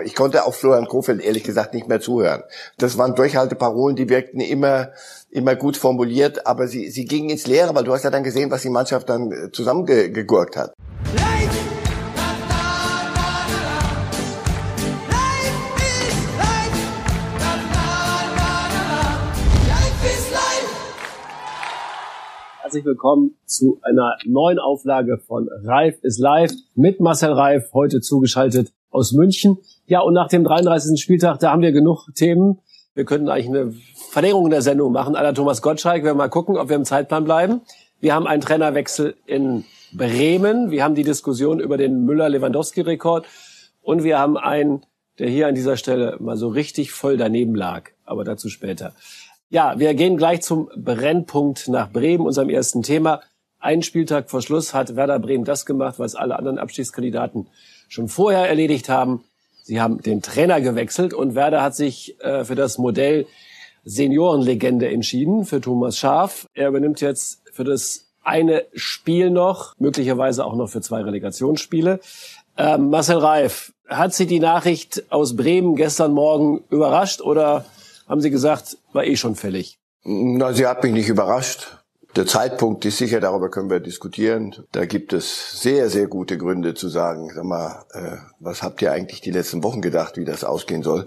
Ich konnte auch Florian Kofeld ehrlich gesagt nicht mehr zuhören. Das waren Durchhalteparolen, die wirkten immer, immer gut formuliert, aber sie, sie gingen ins Leere, weil du hast ja dann gesehen, was die Mannschaft dann zusammengegurkt hat. herzlich willkommen zu einer neuen Auflage von Reif ist live mit Marcel Reif, heute zugeschaltet aus München. Ja, und nach dem 33. Spieltag, da haben wir genug Themen. Wir könnten eigentlich eine Verlängerung der Sendung machen, aller Thomas Gottschalk. Wir mal gucken, ob wir im Zeitplan bleiben. Wir haben einen Trainerwechsel in Bremen. Wir haben die Diskussion über den Müller-Lewandowski-Rekord. Und wir haben einen, der hier an dieser Stelle mal so richtig voll daneben lag. Aber dazu später. Ja, wir gehen gleich zum Brennpunkt nach Bremen, unserem ersten Thema. Einen Spieltag vor Schluss hat Werder Bremen das gemacht, was alle anderen Abstiegskandidaten schon vorher erledigt haben. Sie haben den Trainer gewechselt und Werder hat sich äh, für das Modell Seniorenlegende entschieden, für Thomas Schaaf. Er übernimmt jetzt für das eine Spiel noch, möglicherweise auch noch für zwei Relegationsspiele. Ähm, Marcel Reif, hat Sie die Nachricht aus Bremen gestern Morgen überrascht oder haben Sie gesagt, war eh schon fällig? Na, sie hat mich nicht überrascht. Der Zeitpunkt ist sicher, darüber können wir diskutieren. Da gibt es sehr, sehr gute Gründe zu sagen, sag mal, äh, was habt ihr eigentlich die letzten Wochen gedacht, wie das ausgehen soll?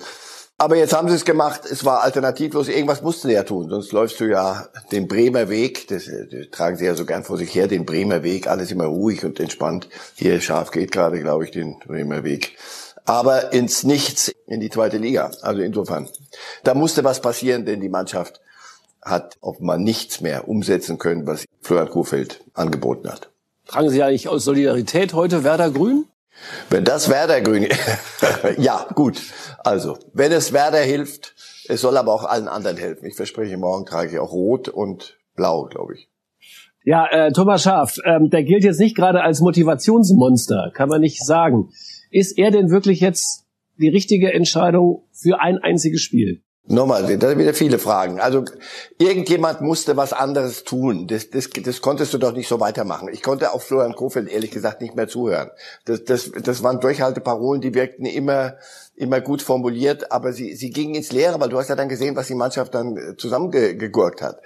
Aber jetzt haben sie es gemacht, es war alternativlos, irgendwas mussten sie ja tun, sonst läufst du ja den Bremer Weg, das, das tragen sie ja so gern vor sich her, den Bremer Weg, alles immer ruhig und entspannt. Hier scharf geht gerade, glaube ich, den Bremer Weg aber ins Nichts in die zweite Liga. Also insofern, da musste was passieren, denn die Mannschaft hat offenbar nichts mehr umsetzen können, was Florian Kofeld angeboten hat. Tragen Sie eigentlich aus Solidarität heute Werder Grün? Wenn das Werder Grün, ja, gut. Also, wenn es Werder hilft, es soll aber auch allen anderen helfen. Ich verspreche, morgen trage ich auch Rot und Blau, glaube ich. Ja, äh, Thomas Schaaf, ähm, der gilt jetzt nicht gerade als Motivationsmonster, kann man nicht sagen. Ist er denn wirklich jetzt die richtige Entscheidung für ein einziges Spiel? Nochmal, da sind wieder viele Fragen. Also irgendjemand musste was anderes tun. Das, das, das konntest du doch nicht so weitermachen. Ich konnte auch Florian Kofeld ehrlich gesagt nicht mehr zuhören. Das, das, das waren Durchhalteparolen, die wirkten immer, immer gut formuliert, aber sie, sie gingen ins Leere, weil du hast ja dann gesehen, was die Mannschaft dann zusammengegurkt hat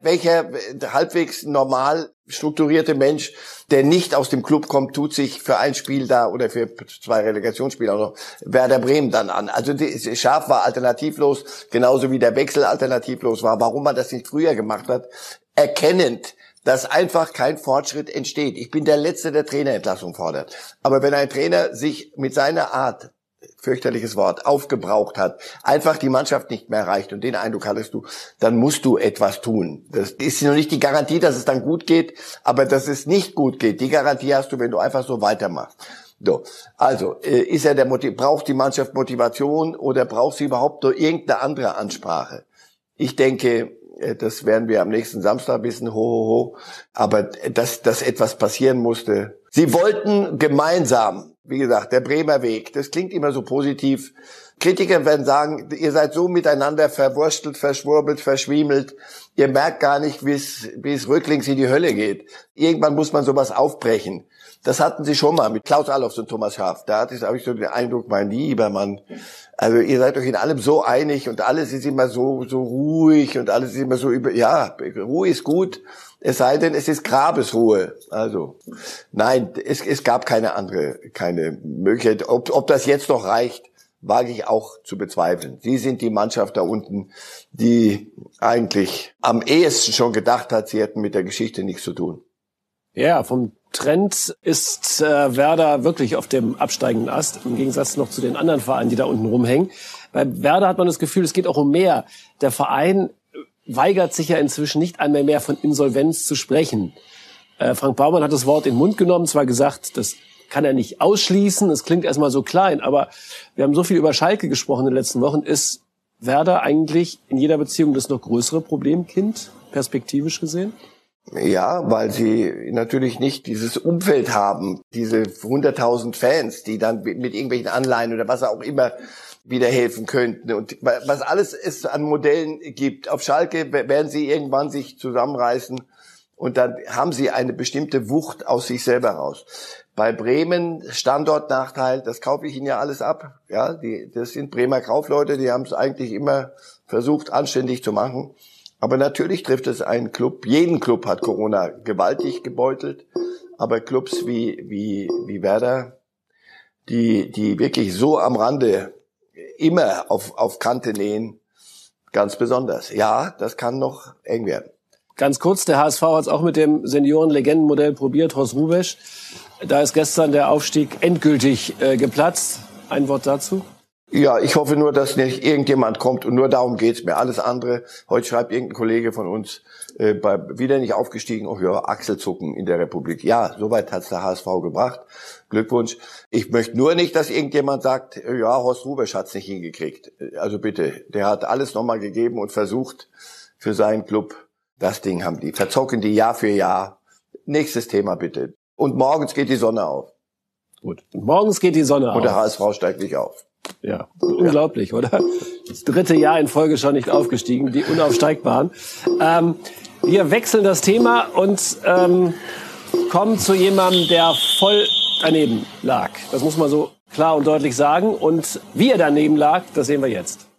welcher halbwegs normal strukturierte Mensch, der nicht aus dem Club kommt, tut sich für ein Spiel da oder für zwei Relegationsspiele auch noch Werder Bremen dann an. Also Schaf war alternativlos, genauso wie der Wechsel alternativlos war. Warum man das nicht früher gemacht hat, erkennend, dass einfach kein Fortschritt entsteht. Ich bin der Letzte, der Trainerentlassung fordert. Aber wenn ein Trainer sich mit seiner Art fürchterliches Wort, aufgebraucht hat, einfach die Mannschaft nicht mehr reicht und den Eindruck hattest du, dann musst du etwas tun. Das ist noch nicht die Garantie, dass es dann gut geht, aber dass es nicht gut geht, die Garantie hast du, wenn du einfach so weitermachst. So, also äh, ist er der Motiv braucht die Mannschaft Motivation oder braucht sie überhaupt nur irgendeine andere Ansprache? Ich denke, äh, das werden wir am nächsten Samstag wissen, ho, ho, ho. Aber dass, dass etwas passieren musste. Sie wollten gemeinsam wie gesagt, der Bremer Weg, das klingt immer so positiv. Kritiker werden sagen, ihr seid so miteinander verwurstelt, verschwurbelt, verschwiemelt. Ihr merkt gar nicht, wie es, rücklings in die Hölle geht. Irgendwann muss man sowas aufbrechen. Das hatten sie schon mal mit Klaus Allofs und Thomas Schaaf. Da hatte ich, habe ich so den Eindruck, mein lieber Mann. Also ihr seid euch in allem so einig und alles ist immer so, so ruhig und alles ist immer so über, ja, Ruhe ist gut. Es sei denn, es ist Grabesruhe. Also, nein, es, es gab keine andere, keine Möglichkeit. Ob, ob das jetzt noch reicht, wage ich auch zu bezweifeln. Sie sind die Mannschaft da unten, die eigentlich am ehesten schon gedacht hat, sie hätten mit der Geschichte nichts zu tun. Ja, vom Trend ist äh, Werder wirklich auf dem absteigenden Ast, im Gegensatz noch zu den anderen Vereinen, die da unten rumhängen. Bei Werder hat man das Gefühl, es geht auch um mehr. Der Verein weigert sich ja inzwischen nicht einmal mehr von Insolvenz zu sprechen. Äh, Frank Baumann hat das Wort in den Mund genommen, zwar gesagt, das kann er nicht ausschließen, es klingt erstmal so klein, aber wir haben so viel über Schalke gesprochen in den letzten Wochen. Ist Werder eigentlich in jeder Beziehung das noch größere Problemkind, perspektivisch gesehen? Ja, weil sie natürlich nicht dieses Umfeld haben, diese 100.000 Fans, die dann mit irgendwelchen Anleihen oder was auch immer wieder helfen könnten. Und was alles es an Modellen gibt. Auf Schalke werden sie irgendwann sich zusammenreißen und dann haben sie eine bestimmte Wucht aus sich selber raus. Bei Bremen Standortnachteil, das kaufe ich ihnen ja alles ab. Ja, die, das sind Bremer Kaufleute, die haben es eigentlich immer versucht, anständig zu machen. Aber natürlich trifft es einen Club. Jeden Club hat Corona gewaltig gebeutelt. Aber Clubs wie, wie, wie Werder, die, die wirklich so am Rande immer auf, auf Kante nähen, ganz besonders. Ja, das kann noch eng werden. Ganz kurz, der HSV hat es auch mit dem Senioren-Legendenmodell probiert, Horst Rubesch. Da ist gestern der Aufstieg endgültig äh, geplatzt. Ein Wort dazu? Ja, ich hoffe nur, dass nicht irgendjemand kommt und nur darum geht's mir. Alles andere, heute schreibt irgendein Kollege von uns, äh, bei, wieder nicht aufgestiegen, oh ja, Achselzucken in der Republik. Ja, soweit hat's der HSV gebracht. Glückwunsch. Ich möchte nur nicht, dass irgendjemand sagt, ja, Horst Rubesch hat's nicht hingekriegt. Also bitte, der hat alles nochmal gegeben und versucht für seinen Club. Das Ding haben die. Verzocken die Jahr für Jahr. Nächstes Thema bitte. Und morgens geht die Sonne auf. Gut. Und morgens geht die Sonne auf. Und der HSV steigt nicht auf. Ja, unglaublich, oder? Das dritte Jahr in Folge schon nicht aufgestiegen, die Unaufsteigbaren. Ähm, wir wechseln das Thema und ähm, kommen zu jemandem, der voll daneben lag. Das muss man so klar und deutlich sagen. Und wie er daneben lag, das sehen wir jetzt.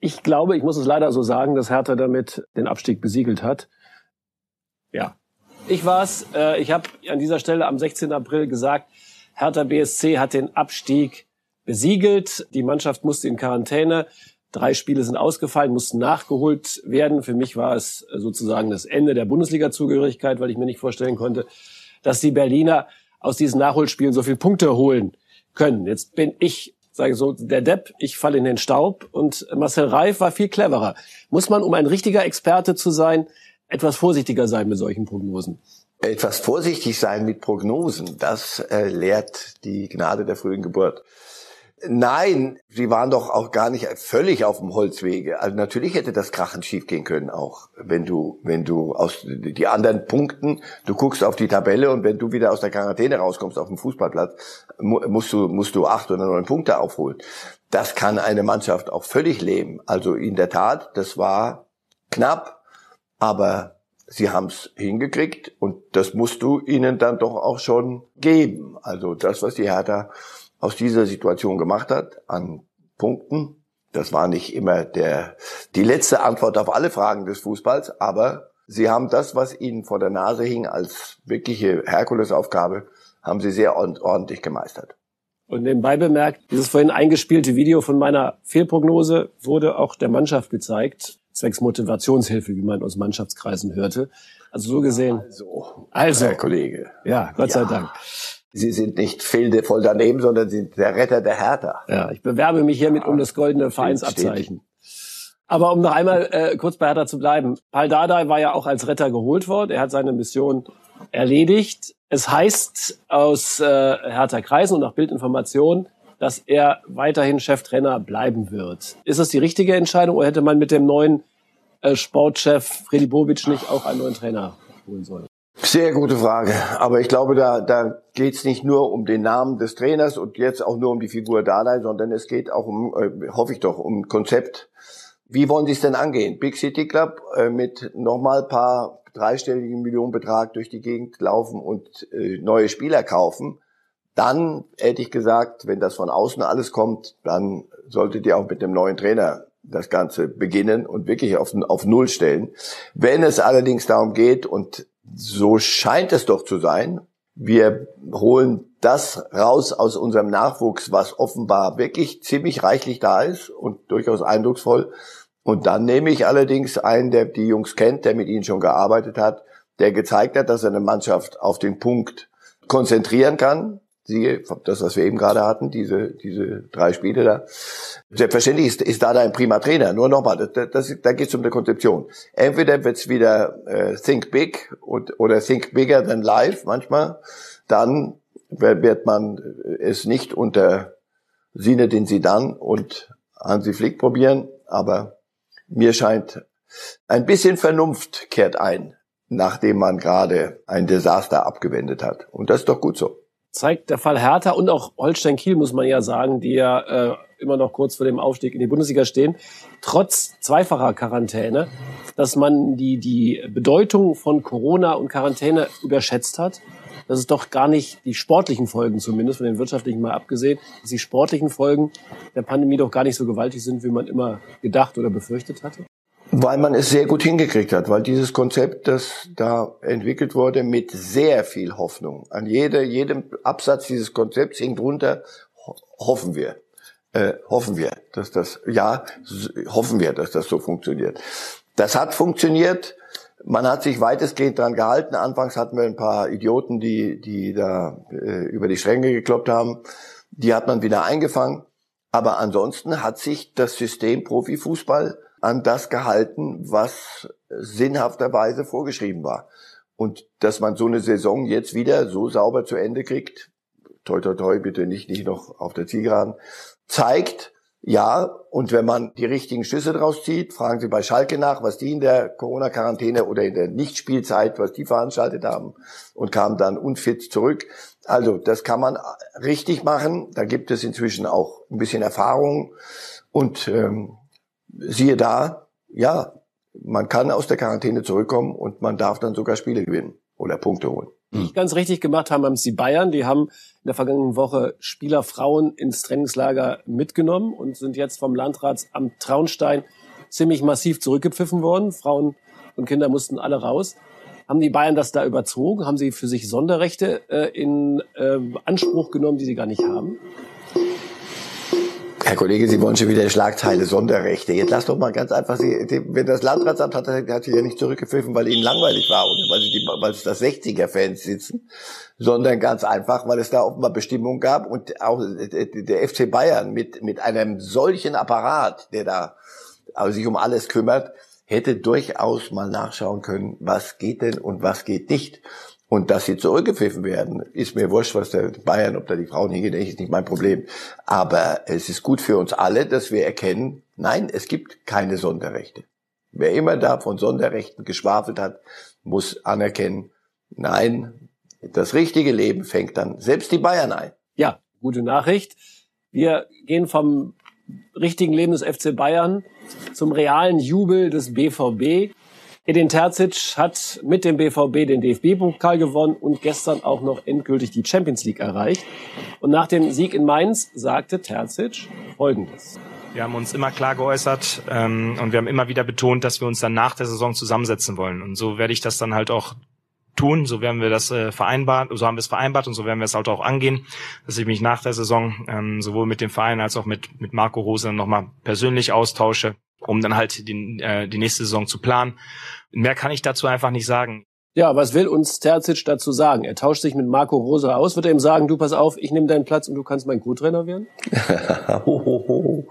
Ich glaube, ich muss es leider so sagen, dass Hertha damit den Abstieg besiegelt hat. Ja, ich war's. Äh, ich habe an dieser Stelle am 16. April gesagt, Hertha BSC hat den Abstieg besiegelt. Die Mannschaft musste in Quarantäne. Drei Spiele sind ausgefallen, mussten nachgeholt werden. Für mich war es sozusagen das Ende der Bundesliga-Zugehörigkeit, weil ich mir nicht vorstellen konnte, dass die Berliner aus diesen Nachholspielen so viele Punkte holen können. Jetzt bin ich, sage so, der Depp, ich falle in den Staub und Marcel Reif war viel cleverer. Muss man, um ein richtiger Experte zu sein, etwas vorsichtiger sein mit solchen Prognosen? Etwas vorsichtig sein mit Prognosen, das äh, lehrt die Gnade der frühen Geburt. Nein, sie waren doch auch gar nicht völlig auf dem Holzwege. Also natürlich hätte das Krachen schiefgehen können auch, wenn du, wenn du aus die anderen Punkten, du guckst auf die Tabelle und wenn du wieder aus der Quarantäne rauskommst auf dem Fußballplatz, musst du, musst du acht oder neun Punkte aufholen. Das kann eine Mannschaft auch völlig leben. Also in der Tat, das war knapp, aber sie haben es hingekriegt und das musst du ihnen dann doch auch schon geben. Also das, was die Hertha aus dieser Situation gemacht hat an Punkten. Das war nicht immer der, die letzte Antwort auf alle Fragen des Fußballs, aber sie haben das, was ihnen vor der Nase hing, als wirkliche Herkulesaufgabe, haben sie sehr ordentlich gemeistert. Und nebenbei bemerkt, dieses vorhin eingespielte Video von meiner Fehlprognose wurde auch der Mannschaft gezeigt, zwecks Motivationshilfe, wie man aus Mannschaftskreisen hörte. Also so gesehen. Also, also Herr Kollege. Ja, Gott ja. sei Dank. Sie sind nicht voll daneben, sondern sind der Retter der Hertha. Ja, ich bewerbe mich hiermit um das goldene Vereinsabzeichen. Aber um noch einmal äh, kurz bei Hertha zu bleiben. Paul Dardai war ja auch als Retter geholt worden. Er hat seine Mission erledigt. Es heißt aus äh, Hertha Kreisen und nach Bildinformationen, dass er weiterhin Cheftrainer bleiben wird. Ist das die richtige Entscheidung oder hätte man mit dem neuen äh, Sportchef Freddy Bobic nicht auch einen neuen Trainer holen sollen? Sehr gute Frage. Aber ich glaube, da, da geht es nicht nur um den Namen des Trainers und jetzt auch nur um die Figur Dalai, sondern es geht auch um, äh, hoffe ich doch, um Konzept. Wie wollen Sie es denn angehen? Big City Club äh, mit nochmal paar dreistelligen Millionenbetrag durch die Gegend laufen und äh, neue Spieler kaufen. Dann hätte ich gesagt, wenn das von außen alles kommt, dann solltet ihr auch mit dem neuen Trainer das Ganze beginnen und wirklich auf, auf Null stellen. Wenn es allerdings darum geht, und so scheint es doch zu sein. Wir holen das raus aus unserem Nachwuchs, was offenbar wirklich ziemlich reichlich da ist und durchaus eindrucksvoll. Und dann nehme ich allerdings einen, der die Jungs kennt, der mit ihnen schon gearbeitet hat, der gezeigt hat, dass er eine Mannschaft auf den Punkt konzentrieren kann, siehe das, was wir eben gerade hatten, diese, diese drei Spiele da. Selbstverständlich ist, ist da ein prima Trainer. Nur nochmal, das, das, da geht es um die Konzeption. Entweder wird's wieder äh, Think Big und, oder Think Bigger than Life manchmal. Dann wird man es nicht unter Sinne den Sidan und Hansi Flick probieren. Aber mir scheint, ein bisschen Vernunft kehrt ein, nachdem man gerade ein Desaster abgewendet hat. Und das ist doch gut so zeigt der Fall Hertha und auch Holstein Kiel, muss man ja sagen, die ja äh, immer noch kurz vor dem Aufstieg in die Bundesliga stehen, trotz zweifacher Quarantäne dass man die, die Bedeutung von Corona und Quarantäne überschätzt hat dass es doch gar nicht die sportlichen Folgen, zumindest von den wirtschaftlichen mal abgesehen, dass die sportlichen Folgen der Pandemie doch gar nicht so gewaltig sind, wie man immer gedacht oder befürchtet hatte? Weil man es sehr gut hingekriegt hat, weil dieses Konzept, das da entwickelt wurde, mit sehr viel Hoffnung. An jede, jedem Absatz dieses Konzepts hing drunter, hoffen wir. Äh, hoffen wir, dass das, ja, hoffen wir, dass das so funktioniert. Das hat funktioniert. Man hat sich weitestgehend dran gehalten. Anfangs hatten wir ein paar Idioten, die, die da äh, über die Stränge gekloppt haben. Die hat man wieder eingefangen. Aber ansonsten hat sich das System Profifußball an das gehalten, was sinnhafterweise vorgeschrieben war. Und dass man so eine Saison jetzt wieder so sauber zu Ende kriegt, toi toi toi, bitte nicht, nicht noch auf der Zielgeraden, zeigt, ja, und wenn man die richtigen Schlüsse draus zieht, fragen Sie bei Schalke nach, was die in der Corona-Quarantäne oder in der Nichtspielzeit, was die veranstaltet haben und kamen dann unfit zurück. Also das kann man richtig machen. Da gibt es inzwischen auch ein bisschen Erfahrung. Und ähm, siehe da, ja, man kann aus der Quarantäne zurückkommen und man darf dann sogar Spiele gewinnen oder Punkte holen. Nicht ganz richtig gemacht haben, haben es die Bayern. Die haben in der vergangenen Woche Spielerfrauen ins Trainingslager mitgenommen und sind jetzt vom Landrat am Traunstein ziemlich massiv zurückgepfiffen worden. Frauen und Kinder mussten alle raus. Haben die Bayern das da überzogen? Haben sie für sich Sonderrechte äh, in äh, Anspruch genommen, die sie gar nicht haben? Herr Kollege, Sie wollen schon wieder Schlagzeile, Sonderrechte. Jetzt lass doch mal ganz einfach, Sie, wenn das Landratsamt hat, hat sich ja nicht zurückgepfiffen, weil Ihnen langweilig war oder weil, Sie die, weil es da 60er-Fans sitzen, sondern ganz einfach, weil es da offenbar Bestimmungen gab und auch der FC Bayern mit, mit einem solchen Apparat, der da also sich um alles kümmert, hätte durchaus mal nachschauen können, was geht denn und was geht nicht. Und dass sie zurückgepfiffen werden, ist mir wurscht, was der Bayern, ob da die Frauen hingehen, ist nicht mein Problem. Aber es ist gut für uns alle, dass wir erkennen, nein, es gibt keine Sonderrechte. Wer immer da von Sonderrechten geschwafelt hat, muss anerkennen, nein, das richtige Leben fängt dann selbst die Bayern ein. Ja, gute Nachricht. Wir gehen vom richtigen Leben des FC Bayern zum realen Jubel des BVB. Edin Terzic hat mit dem BVB den DFB-Pokal gewonnen und gestern auch noch endgültig die Champions League erreicht. Und nach dem Sieg in Mainz sagte Terzic Folgendes. Wir haben uns immer klar geäußert ähm, und wir haben immer wieder betont, dass wir uns dann nach der Saison zusammensetzen wollen. Und so werde ich das dann halt auch tun. So werden wir das äh, vereinbart, so haben wir es vereinbart und so werden wir es halt auch angehen, dass ich mich nach der Saison ähm, sowohl mit dem Verein als auch mit mit Marco Rose nochmal persönlich austausche, um dann halt die, äh, die nächste Saison zu planen Mehr kann ich dazu einfach nicht sagen. Ja, was will uns Terzic dazu sagen? Er tauscht sich mit Marco Rosa aus. Wird er ihm sagen, du pass auf, ich nehme deinen Platz und du kannst mein Co-Trainer werden?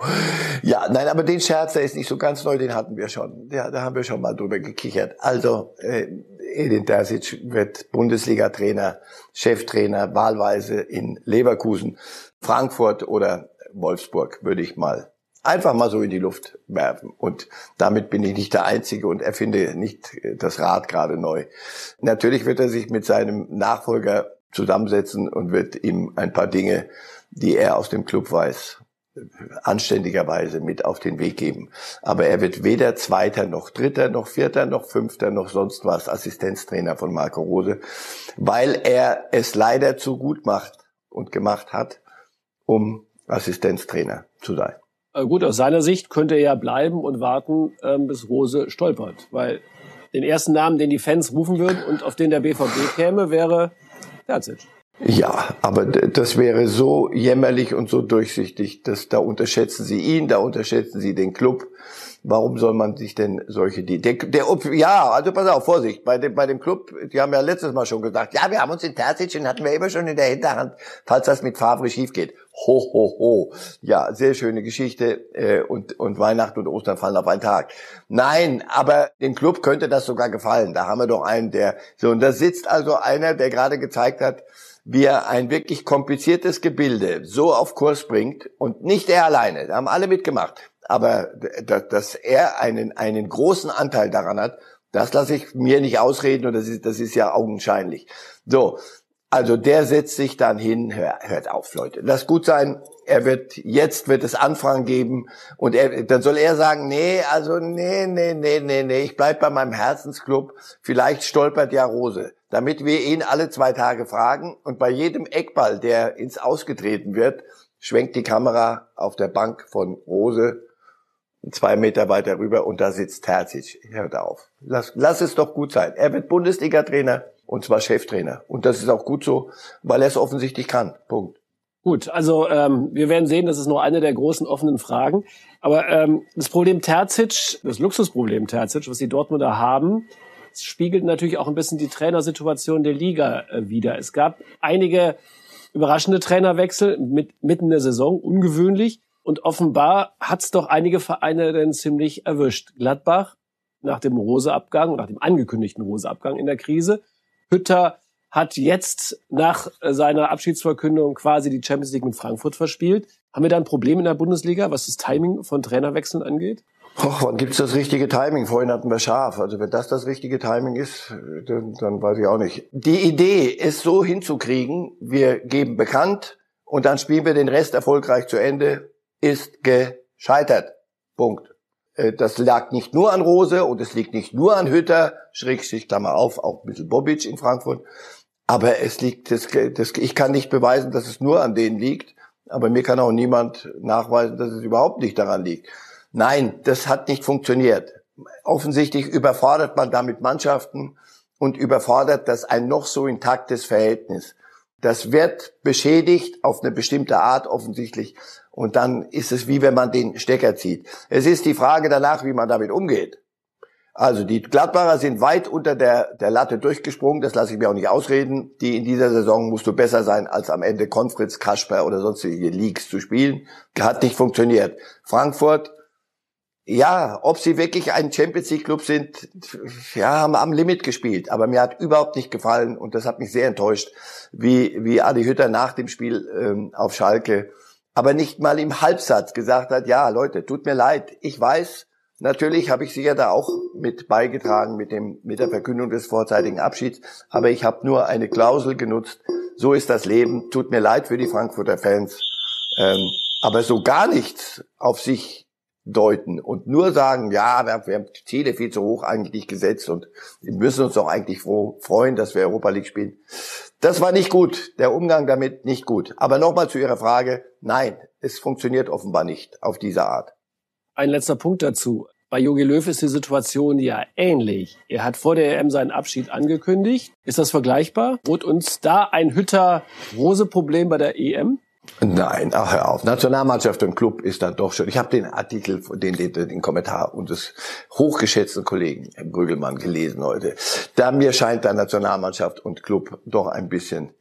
ja, nein, aber den Scherz, der ist nicht so ganz neu, den hatten wir schon. Ja, da haben wir schon mal drüber gekichert. Also, äh, Edin Terzic wird Bundesliga-Trainer, Cheftrainer, wahlweise in Leverkusen, Frankfurt oder Wolfsburg, würde ich mal einfach mal so in die Luft werfen. Und damit bin ich nicht der Einzige und erfinde nicht das Rad gerade neu. Natürlich wird er sich mit seinem Nachfolger zusammensetzen und wird ihm ein paar Dinge, die er aus dem Club weiß, anständigerweise mit auf den Weg geben. Aber er wird weder Zweiter noch Dritter noch Vierter noch Fünfter noch sonst was Assistenztrainer von Marco Rose, weil er es leider zu gut macht und gemacht hat, um Assistenztrainer zu sein. Äh, gut, aus seiner Sicht könnte er ja bleiben und warten, ähm, bis Rose stolpert. Weil den ersten Namen, den die Fans rufen würden und auf den der BVB käme, wäre Terzic. Ja, aber das wäre so jämmerlich und so durchsichtig, dass da unterschätzen Sie ihn, da unterschätzen Sie den Club. Warum soll man sich denn solche die der, der ja, also pass auf, Vorsicht, bei dem bei dem Club, die haben ja letztes Mal schon gesagt, ja, wir haben uns in Terzic, den hatten wir immer schon in der Hinterhand, falls das mit Favre schief geht. Ho ho ho. Ja, sehr schöne Geschichte äh, und und Weihnachten und Ostern fallen auf einen Tag. Nein, aber dem Club könnte das sogar gefallen. Da haben wir doch einen, der so und da sitzt also einer, der gerade gezeigt hat, wie er ein wirklich kompliziertes Gebilde so auf Kurs bringt und nicht er alleine, da haben alle mitgemacht, aber dass er einen, einen großen Anteil daran hat, das lasse ich mir nicht ausreden und das ist, das ist ja augenscheinlich. So, Also der setzt sich dann hin, hör, hört auf, Leute. Lass gut sein. Er wird, jetzt wird es Anfragen geben und er, dann soll er sagen, nee, also nee, nee, nee, nee, nee, ich bleib bei meinem Herzensclub. Vielleicht stolpert ja Rose. Damit wir ihn alle zwei Tage fragen und bei jedem Eckball, der ins Ausgetreten wird, schwenkt die Kamera auf der Bank von Rose zwei Meter weiter rüber und da sitzt Terzic. Hört auf. Lass, lass es doch gut sein. Er wird Bundesliga-Trainer und zwar Cheftrainer. Und das ist auch gut so, weil er es offensichtlich kann. Punkt. Gut, also ähm, wir werden sehen, das ist nur eine der großen offenen Fragen. Aber ähm, das Problem Terzic, das Luxusproblem Terzic, was die Dortmunder haben, spiegelt natürlich auch ein bisschen die Trainersituation der Liga äh, wider. Es gab einige überraschende Trainerwechsel mit, mitten in der Saison, ungewöhnlich. Und offenbar hat es doch einige Vereine denn ziemlich erwischt. Gladbach nach dem Rose-Abgang, nach dem angekündigten Rose-Abgang in der Krise. Hütter hat jetzt nach seiner Abschiedsverkündung quasi die Champions League mit Frankfurt verspielt. Haben wir da ein Problem in der Bundesliga, was das Timing von Trainerwechseln angeht? Och, wann gibt's das richtige Timing? Vorhin hatten wir scharf. Also wenn das das richtige Timing ist, dann, dann weiß ich auch nicht. Die Idee, es so hinzukriegen, wir geben bekannt und dann spielen wir den Rest erfolgreich zu Ende, ist gescheitert. Punkt. Äh, das lag nicht nur an Rose und es liegt nicht nur an Hütter, Schrägstrich, Klammer auf, auch ein bisschen Bobic in Frankfurt. Aber es liegt, das, das, ich kann nicht beweisen, dass es nur an denen liegt, aber mir kann auch niemand nachweisen, dass es überhaupt nicht daran liegt. Nein, das hat nicht funktioniert. Offensichtlich überfordert man damit Mannschaften und überfordert das ein noch so intaktes Verhältnis. Das wird beschädigt auf eine bestimmte Art offensichtlich. Und dann ist es wie wenn man den Stecker zieht. Es ist die Frage danach, wie man damit umgeht. Also die Gladbacher sind weit unter der, der Latte durchgesprungen, das lasse ich mir auch nicht ausreden. Die in dieser Saison musst du besser sein, als am Ende Konfritz, Kasper oder sonstige Leagues zu spielen. Hat nicht funktioniert. Frankfurt ja, ob sie wirklich ein Champions League Club sind, ja, haben am Limit gespielt. Aber mir hat überhaupt nicht gefallen und das hat mich sehr enttäuscht, wie, wie Adi Hütter nach dem Spiel ähm, auf Schalke, aber nicht mal im Halbsatz gesagt hat, ja, Leute, tut mir leid. Ich weiß, natürlich habe ich sicher da auch mit beigetragen mit dem, mit der Verkündung des vorzeitigen Abschieds. Aber ich habe nur eine Klausel genutzt. So ist das Leben. Tut mir leid für die Frankfurter Fans. Ähm, aber so gar nichts auf sich deuten und nur sagen, ja, wir haben, haben Ziele viel zu hoch eigentlich gesetzt und wir müssen uns doch eigentlich froh, freuen, dass wir Europa League spielen. Das war nicht gut, der Umgang damit nicht gut. Aber nochmal zu Ihrer Frage, nein, es funktioniert offenbar nicht auf diese Art. Ein letzter Punkt dazu. Bei Jogi Löw ist die Situation ja ähnlich. Er hat vor der EM seinen Abschied angekündigt. Ist das vergleichbar? Droht uns da ein Hütter-Rose-Problem bei der EM? Nein, ach hör auf. Nationalmannschaft und Club ist dann doch schon. Ich habe den Artikel, den, den, den Kommentar unseres hochgeschätzten Kollegen Herr Brügelmann gelesen heute. Da mir scheint da Nationalmannschaft und Club doch ein bisschen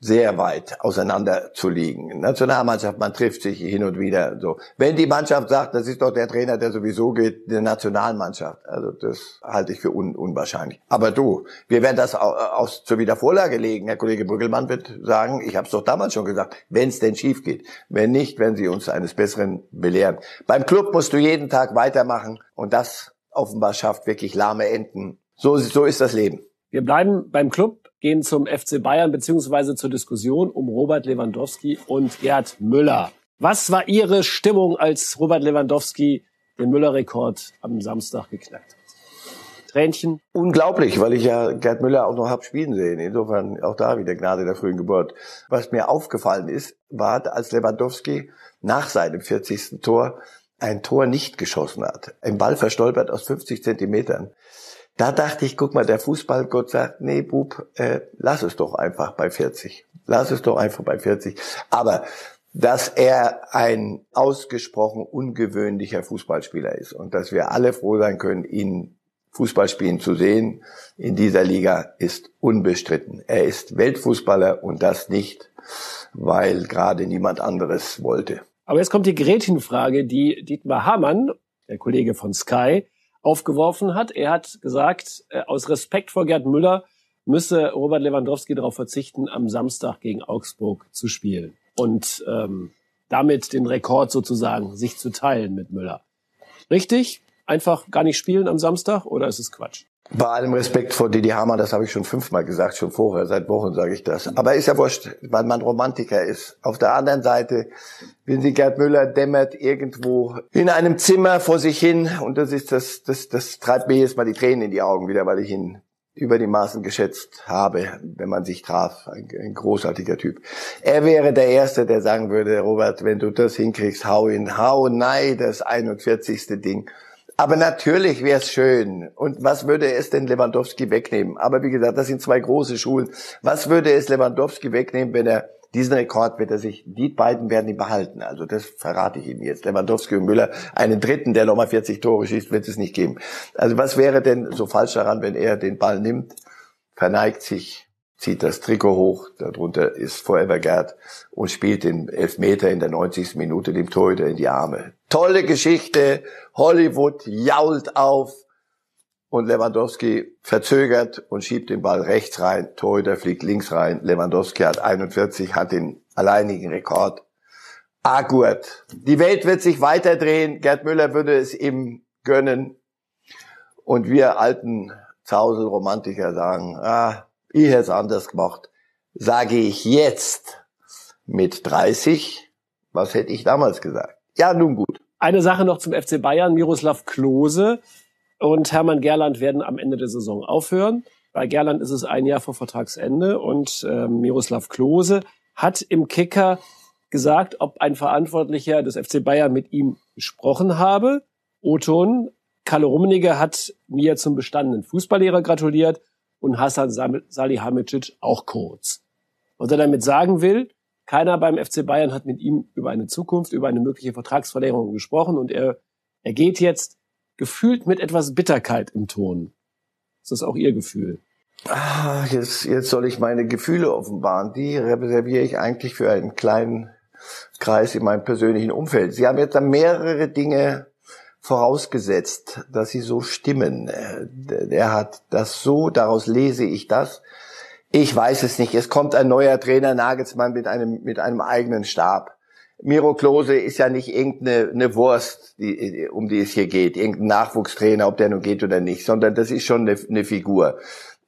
sehr weit auseinander zu liegen. Nationalmannschaft, man trifft sich hin und wieder so. Wenn die Mannschaft sagt, das ist doch der Trainer, der sowieso geht, der Nationalmannschaft. Also das halte ich für un unwahrscheinlich. Aber du, wir werden das aus zur Wiedervorlage legen. Herr Kollege Brüggelmann wird sagen, ich habe es doch damals schon gesagt, wenn es denn schief geht. Wenn nicht, werden Sie uns eines Besseren belehren. Beim Club musst du jeden Tag weitermachen und das offenbar schafft wirklich lahme Enden. So, so ist das Leben. Wir bleiben beim Club gehen zum FC Bayern beziehungsweise zur Diskussion um Robert Lewandowski und Gerd Müller. Was war Ihre Stimmung, als Robert Lewandowski den Müller-Rekord am Samstag geknackt hat? Tränchen? Unglaublich, weil ich ja Gerd Müller auch noch hab spielen sehen. Insofern auch da wieder Gnade der frühen Geburt. Was mir aufgefallen ist, war, als Lewandowski nach seinem 40. Tor ein Tor nicht geschossen hat. Ein Ball verstolpert aus 50 Zentimetern. Da dachte ich, guck mal, der Fußballgott sagt, nee, Bub, äh, lass es doch einfach bei 40. Lass es doch einfach bei 40. Aber dass er ein ausgesprochen ungewöhnlicher Fußballspieler ist und dass wir alle froh sein können, ihn Fußball spielen zu sehen in dieser Liga ist unbestritten. Er ist Weltfußballer und das nicht, weil gerade niemand anderes wollte. Aber jetzt kommt die Gretchenfrage, die Dietmar Hamann, der Kollege von Sky, aufgeworfen hat. Er hat gesagt, äh, aus Respekt vor Gerd Müller müsse Robert Lewandowski darauf verzichten, am Samstag gegen Augsburg zu spielen und ähm, damit den Rekord sozusagen sich zu teilen mit Müller. Richtig? Einfach gar nicht spielen am Samstag oder ist es Quatsch? Bei allem Respekt vor Didi Hamann, das habe ich schon fünfmal gesagt, schon vorher, seit Wochen sage ich das. Aber ist ja wurscht, weil man Romantiker ist. Auf der anderen Seite, wenn Sie Gerd Müller dämmert irgendwo in einem Zimmer vor sich hin und das ist das, das, das treibt mir jetzt mal die Tränen in die Augen wieder, weil ich ihn über die Maßen geschätzt habe, wenn man sich traf. Ein, ein, großartiger Typ. Er wäre der Erste, der sagen würde, Robert, wenn du das hinkriegst, hau ihn, hau, nein, das 41. Ding. Aber natürlich wäre es schön. Und was würde es denn Lewandowski wegnehmen? Aber wie gesagt, das sind zwei große Schulen. Was würde es Lewandowski wegnehmen, wenn er diesen Rekord wird er sich, die beiden werden ihn behalten. Also das verrate ich Ihnen jetzt. Lewandowski und Müller, einen dritten, der nochmal 40 Tore schießt, wird es nicht geben. Also was wäre denn so falsch daran, wenn er den Ball nimmt, verneigt sich, zieht das Trikot hoch, darunter ist Forever Gerd und spielt den Elfmeter in der 90. Minute dem Torhüter in die Arme. Tolle Geschichte, Hollywood jault auf und Lewandowski verzögert und schiebt den Ball rechts rein. Torhüter fliegt links rein. Lewandowski hat 41, hat den alleinigen Rekord. Ah gut, die Welt wird sich weiterdrehen. Gerd Müller würde es ihm gönnen. Und wir alten Zausel-Romantiker sagen, ah, ich hätte es anders gemacht. Sage ich jetzt mit 30, was hätte ich damals gesagt? Ja, nun gut. Eine Sache noch zum FC Bayern. Miroslav Klose und Hermann Gerland werden am Ende der Saison aufhören. Bei Gerland ist es ein Jahr vor Vertragsende und äh, Miroslav Klose hat im Kicker gesagt, ob ein Verantwortlicher des FC Bayern mit ihm gesprochen habe. Oton, Kalle Rummenigge hat mir zum bestandenen Fußballlehrer gratuliert und Hassan Salihamidzic auch kurz. Was er damit sagen will, keiner beim FC Bayern hat mit ihm über eine Zukunft, über eine mögliche Vertragsverlängerung gesprochen und er, er geht jetzt gefühlt mit etwas Bitterkeit im Ton. Ist das auch Ihr Gefühl? Ah, jetzt, jetzt soll ich meine Gefühle offenbaren. Die reserviere ich eigentlich für einen kleinen Kreis in meinem persönlichen Umfeld. Sie haben jetzt da mehrere Dinge vorausgesetzt, dass sie so stimmen. Der hat das so, daraus lese ich das. Ich weiß es nicht. Es kommt ein neuer Trainer Nagelsmann mit einem, mit einem eigenen Stab. Miro Klose ist ja nicht irgendeine eine Wurst, die, um die es hier geht, irgendein Nachwuchstrainer, ob der nun geht oder nicht, sondern das ist schon eine, eine Figur.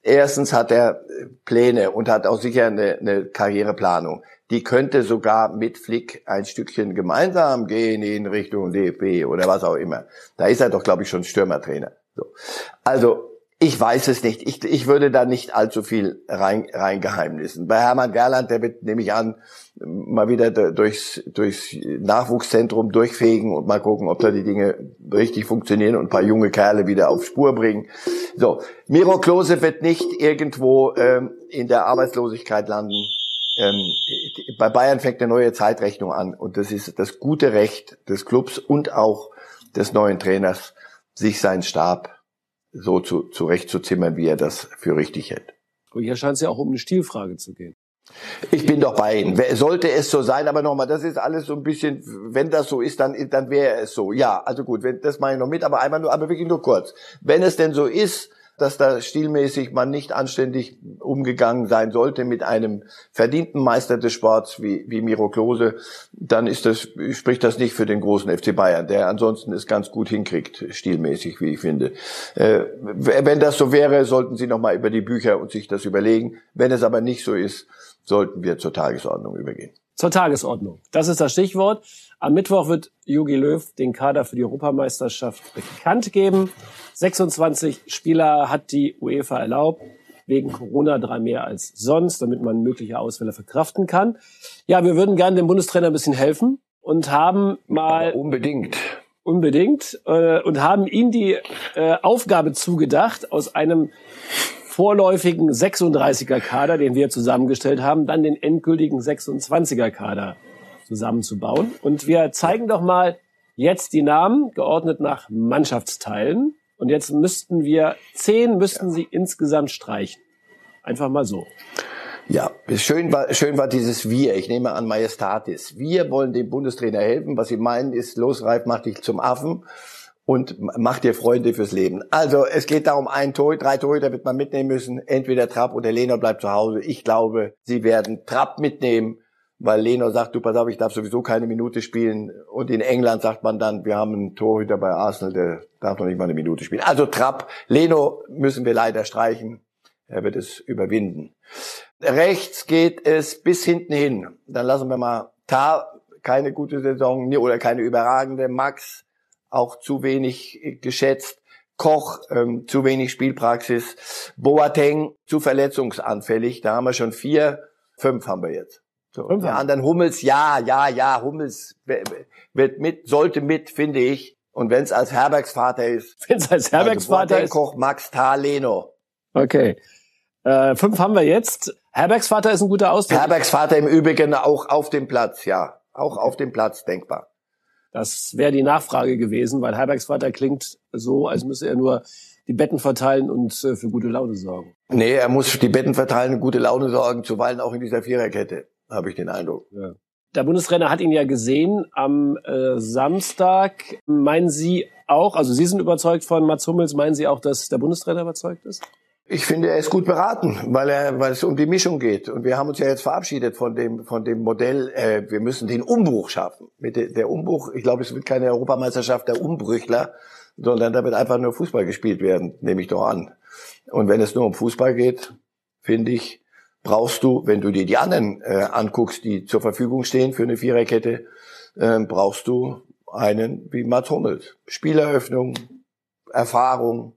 Erstens hat er Pläne und hat auch sicher eine, eine Karriereplanung. Die könnte sogar mit Flick ein Stückchen gemeinsam gehen in Richtung DFB oder was auch immer. Da ist er doch, glaube ich, schon Stürmertrainer. So. Also ich weiß es nicht. Ich, ich würde da nicht allzu viel rein, reingeheimnissen. Bei Hermann Gerland, der wird, nehme ich an, mal wieder durchs, durchs Nachwuchszentrum durchfegen und mal gucken, ob da die Dinge richtig funktionieren und ein paar junge Kerle wieder auf Spur bringen. So, Miro Klose wird nicht irgendwo ähm, in der Arbeitslosigkeit landen. Ähm, bei Bayern fängt eine neue Zeitrechnung an und das ist das gute Recht des Clubs und auch des neuen Trainers, sich seinen Stab so zu, zurechtzuzimmern, wie er das für richtig hält. Aber hier scheint es ja auch um eine Stilfrage zu gehen. Ich bin doch bei Ihnen. Sollte es so sein, aber nochmal, das ist alles so ein bisschen, wenn das so ist, dann, dann wäre es so. Ja, also gut, wenn, das mache ich noch mit, aber einmal nur, aber wirklich nur kurz. Wenn es denn so ist, dass da stilmäßig man nicht anständig umgegangen sein sollte mit einem verdienten Meister des Sports wie, wie Miro Klose, dann ist das, spricht das nicht für den großen FC Bayern, der ansonsten es ganz gut hinkriegt, stilmäßig, wie ich finde. Äh, wenn das so wäre, sollten Sie nochmal über die Bücher und sich das überlegen. Wenn es aber nicht so ist, sollten wir zur Tagesordnung übergehen. Zur Tagesordnung. Das ist das Stichwort. Am Mittwoch wird Jogi Löw den Kader für die Europameisterschaft bekannt geben. 26 Spieler hat die UEFA erlaubt. Wegen Corona drei mehr als sonst, damit man mögliche Ausfälle verkraften kann. Ja, wir würden gerne dem Bundestrainer ein bisschen helfen und haben mal. Aber unbedingt. Unbedingt. Äh, und haben ihm die äh, Aufgabe zugedacht, aus einem vorläufigen 36er Kader, den wir zusammengestellt haben, dann den endgültigen 26er Kader zusammenzubauen. Und wir zeigen doch mal jetzt die Namen, geordnet nach Mannschaftsteilen. Und jetzt müssten wir, zehn müssten ja. Sie insgesamt streichen. Einfach mal so. Ja, schön war, schön war dieses Wir. Ich nehme an Majestatis. Wir wollen dem Bundestrainer helfen. Was Sie meinen ist, los, Reif, mach dich zum Affen und mach dir Freunde fürs Leben. Also es geht darum, ein Tor, drei Torhüter wird man mitnehmen müssen. Entweder Trapp oder Lehner bleibt zu Hause. Ich glaube, sie werden Trapp mitnehmen weil Leno sagt, du pass auf, ich darf sowieso keine Minute spielen. Und in England sagt man dann, wir haben einen Torhüter bei Arsenal, der darf noch nicht mal eine Minute spielen. Also Trapp, Leno müssen wir leider streichen. Er wird es überwinden. Rechts geht es bis hinten hin. Dann lassen wir mal Tar, keine gute Saison oder keine überragende. Max, auch zu wenig geschätzt. Koch, ähm, zu wenig Spielpraxis. Boateng, zu verletzungsanfällig. Da haben wir schon vier. Fünf haben wir jetzt. So. Der anderen Hummels, ja, ja, ja, Hummels wird mit, sollte mit, finde ich. Und wenn es als Herbergsvater ist. Wenn es als Herbergsvater also ist. Koch, Max Taleno. Okay. Äh, fünf haben wir jetzt. Herbergsvater ist ein guter Ausdruck. Herbergsvater im Übrigen auch auf dem Platz, ja. Auch auf dem Platz denkbar. Das wäre die Nachfrage gewesen, weil Herbergsvater klingt so, als müsse er nur die Betten verteilen und äh, für gute Laune sorgen. Nee, er muss die Betten verteilen und gute Laune sorgen, zuweilen auch in dieser Viererkette, habe ich den Eindruck. Ja. Der Bundestrainer hat ihn ja gesehen am äh, Samstag. Meinen Sie auch, also Sie sind überzeugt von Mats Hummels, meinen Sie auch, dass der Bundestrainer überzeugt ist? Ich finde, er ist gut beraten, weil er, weil es um die Mischung geht. Und wir haben uns ja jetzt verabschiedet von dem, von dem Modell. Äh, wir müssen den Umbruch schaffen. Mit de, der Umbruch, ich glaube, es wird keine Europameisterschaft der Umbrüchler, sondern da wird einfach nur Fußball gespielt werden, nehme ich doch an. Und wenn es nur um Fußball geht, finde ich, brauchst du, wenn du dir die anderen äh, anguckst, die zur Verfügung stehen für eine Viererkette, äh, brauchst du einen wie Mats Hummels. Spieleröffnung, Erfahrung,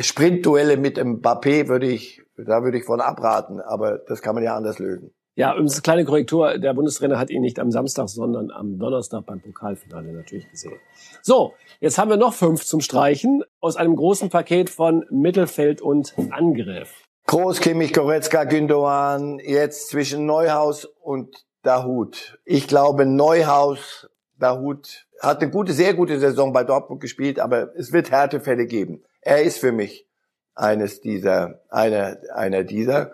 Sprintduelle mit Mbappé würde ich, da würde ich von abraten, aber das kann man ja anders lösen. Ja, und eine kleine Korrektur, der Bundestrainer hat ihn nicht am Samstag, sondern am Donnerstag beim Pokalfinale natürlich gesehen. So, jetzt haben wir noch fünf zum Streichen aus einem großen Paket von Mittelfeld und Angriff. Groß, Kimmich, Goretzka, Gündogan, jetzt zwischen Neuhaus und Dahut. Ich glaube, Neuhaus, Dahut hat eine gute, sehr gute Saison bei Dortmund gespielt, aber es wird Härtefälle geben. Er ist für mich eines dieser, einer, einer dieser.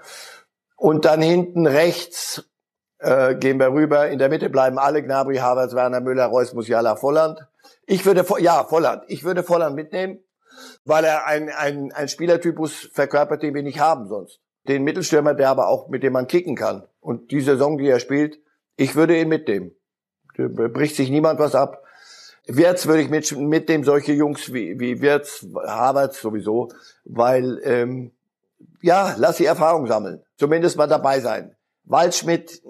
Und dann hinten rechts äh, gehen wir rüber. In der Mitte bleiben alle Gnabry, Havertz, Werner Müller, Reus, Musiala, Volland. Ich würde, ja, Volland. Ich würde Volland mitnehmen, weil er ein, ein, ein Spielertypus verkörpert, den wir nicht haben sonst. Den Mittelstürmer, der aber auch, mit dem man kicken kann. Und die Saison, die er spielt, ich würde ihn mitnehmen. Da bricht sich niemand was ab. Wirtz würde ich mit, mit dem solche Jungs wie, wie Wirtz, Havertz sowieso, weil, ähm, ja, lass die Erfahrung sammeln. Zumindest mal dabei sein. Waldschmidt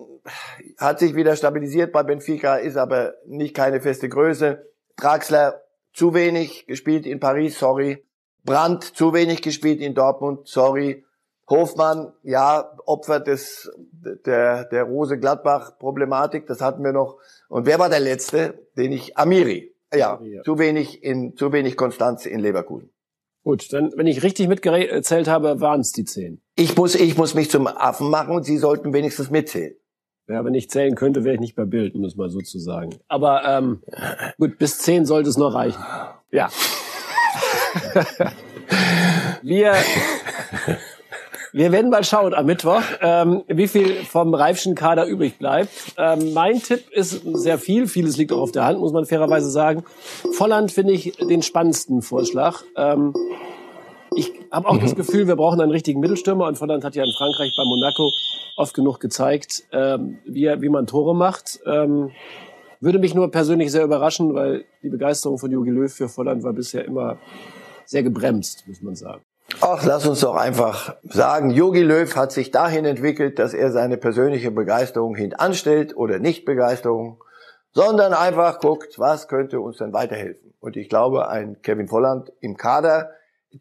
hat sich wieder stabilisiert bei Benfica, ist aber nicht keine feste Größe. Draxler zu wenig gespielt in Paris, sorry. Brandt zu wenig gespielt in Dortmund, sorry. Hofmann, ja, Opfer des, der, der Rose-Gladbach-Problematik, das hatten wir noch. Und wer war der Letzte, den ich, Amiri. Ja, Amiri, ja. zu wenig in, zu wenig Konstanz in Leverkusen. Gut, dann, wenn ich richtig mitgezählt habe, waren es die zehn. Ich muss, ich muss mich zum Affen machen und Sie sollten wenigstens mitzählen. Ja, wenn ich zählen könnte, wäre ich nicht bei Bild, um es mal so zu sagen. Aber ähm, gut, bis zehn sollte es noch reichen. Ja. Wir wir werden mal schauen am Mittwoch, ähm, wie viel vom Reifschen Kader übrig bleibt. Ähm, mein Tipp ist sehr viel. Vieles liegt auch auf der Hand, muss man fairerweise sagen. Volland finde ich den spannendsten Vorschlag. Ähm, ich habe auch mhm. das Gefühl, wir brauchen einen richtigen Mittelstürmer und Volland hat ja in Frankreich bei Monaco oft genug gezeigt, ähm, wie, wie man Tore macht. Ähm, würde mich nur persönlich sehr überraschen, weil die Begeisterung von Jogi Löw für Volland war bisher immer sehr gebremst, muss man sagen. Ach, lass uns doch einfach sagen, Yogi Löw hat sich dahin entwickelt, dass er seine persönliche Begeisterung hintanstellt oder nicht Begeisterung, sondern einfach guckt, was könnte uns denn weiterhelfen. Und ich glaube, ein Kevin Volland im Kader,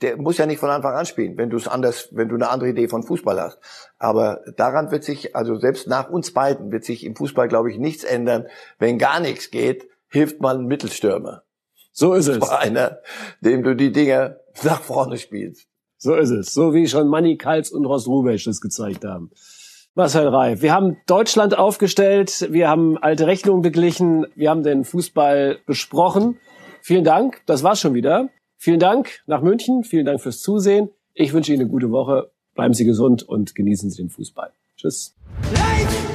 der muss ja nicht von Anfang an spielen, wenn du es anders, wenn du eine andere Idee von Fußball hast. Aber daran wird sich, also selbst nach uns beiden wird sich im Fußball, glaube ich, nichts ändern. Wenn gar nichts geht, hilft man ein Mittelstürmer. So ist es. Einer, dem du die Dinge nach vorne spielst. So ist es. So wie schon Manny Kals und Ross Rubesch das gezeigt haben. Marcel Reif, wir haben Deutschland aufgestellt, wir haben alte Rechnungen beglichen, wir haben den Fußball besprochen. Vielen Dank, das war's schon wieder. Vielen Dank nach München, vielen Dank fürs Zusehen. Ich wünsche Ihnen eine gute Woche, bleiben Sie gesund und genießen Sie den Fußball. Tschüss. Life!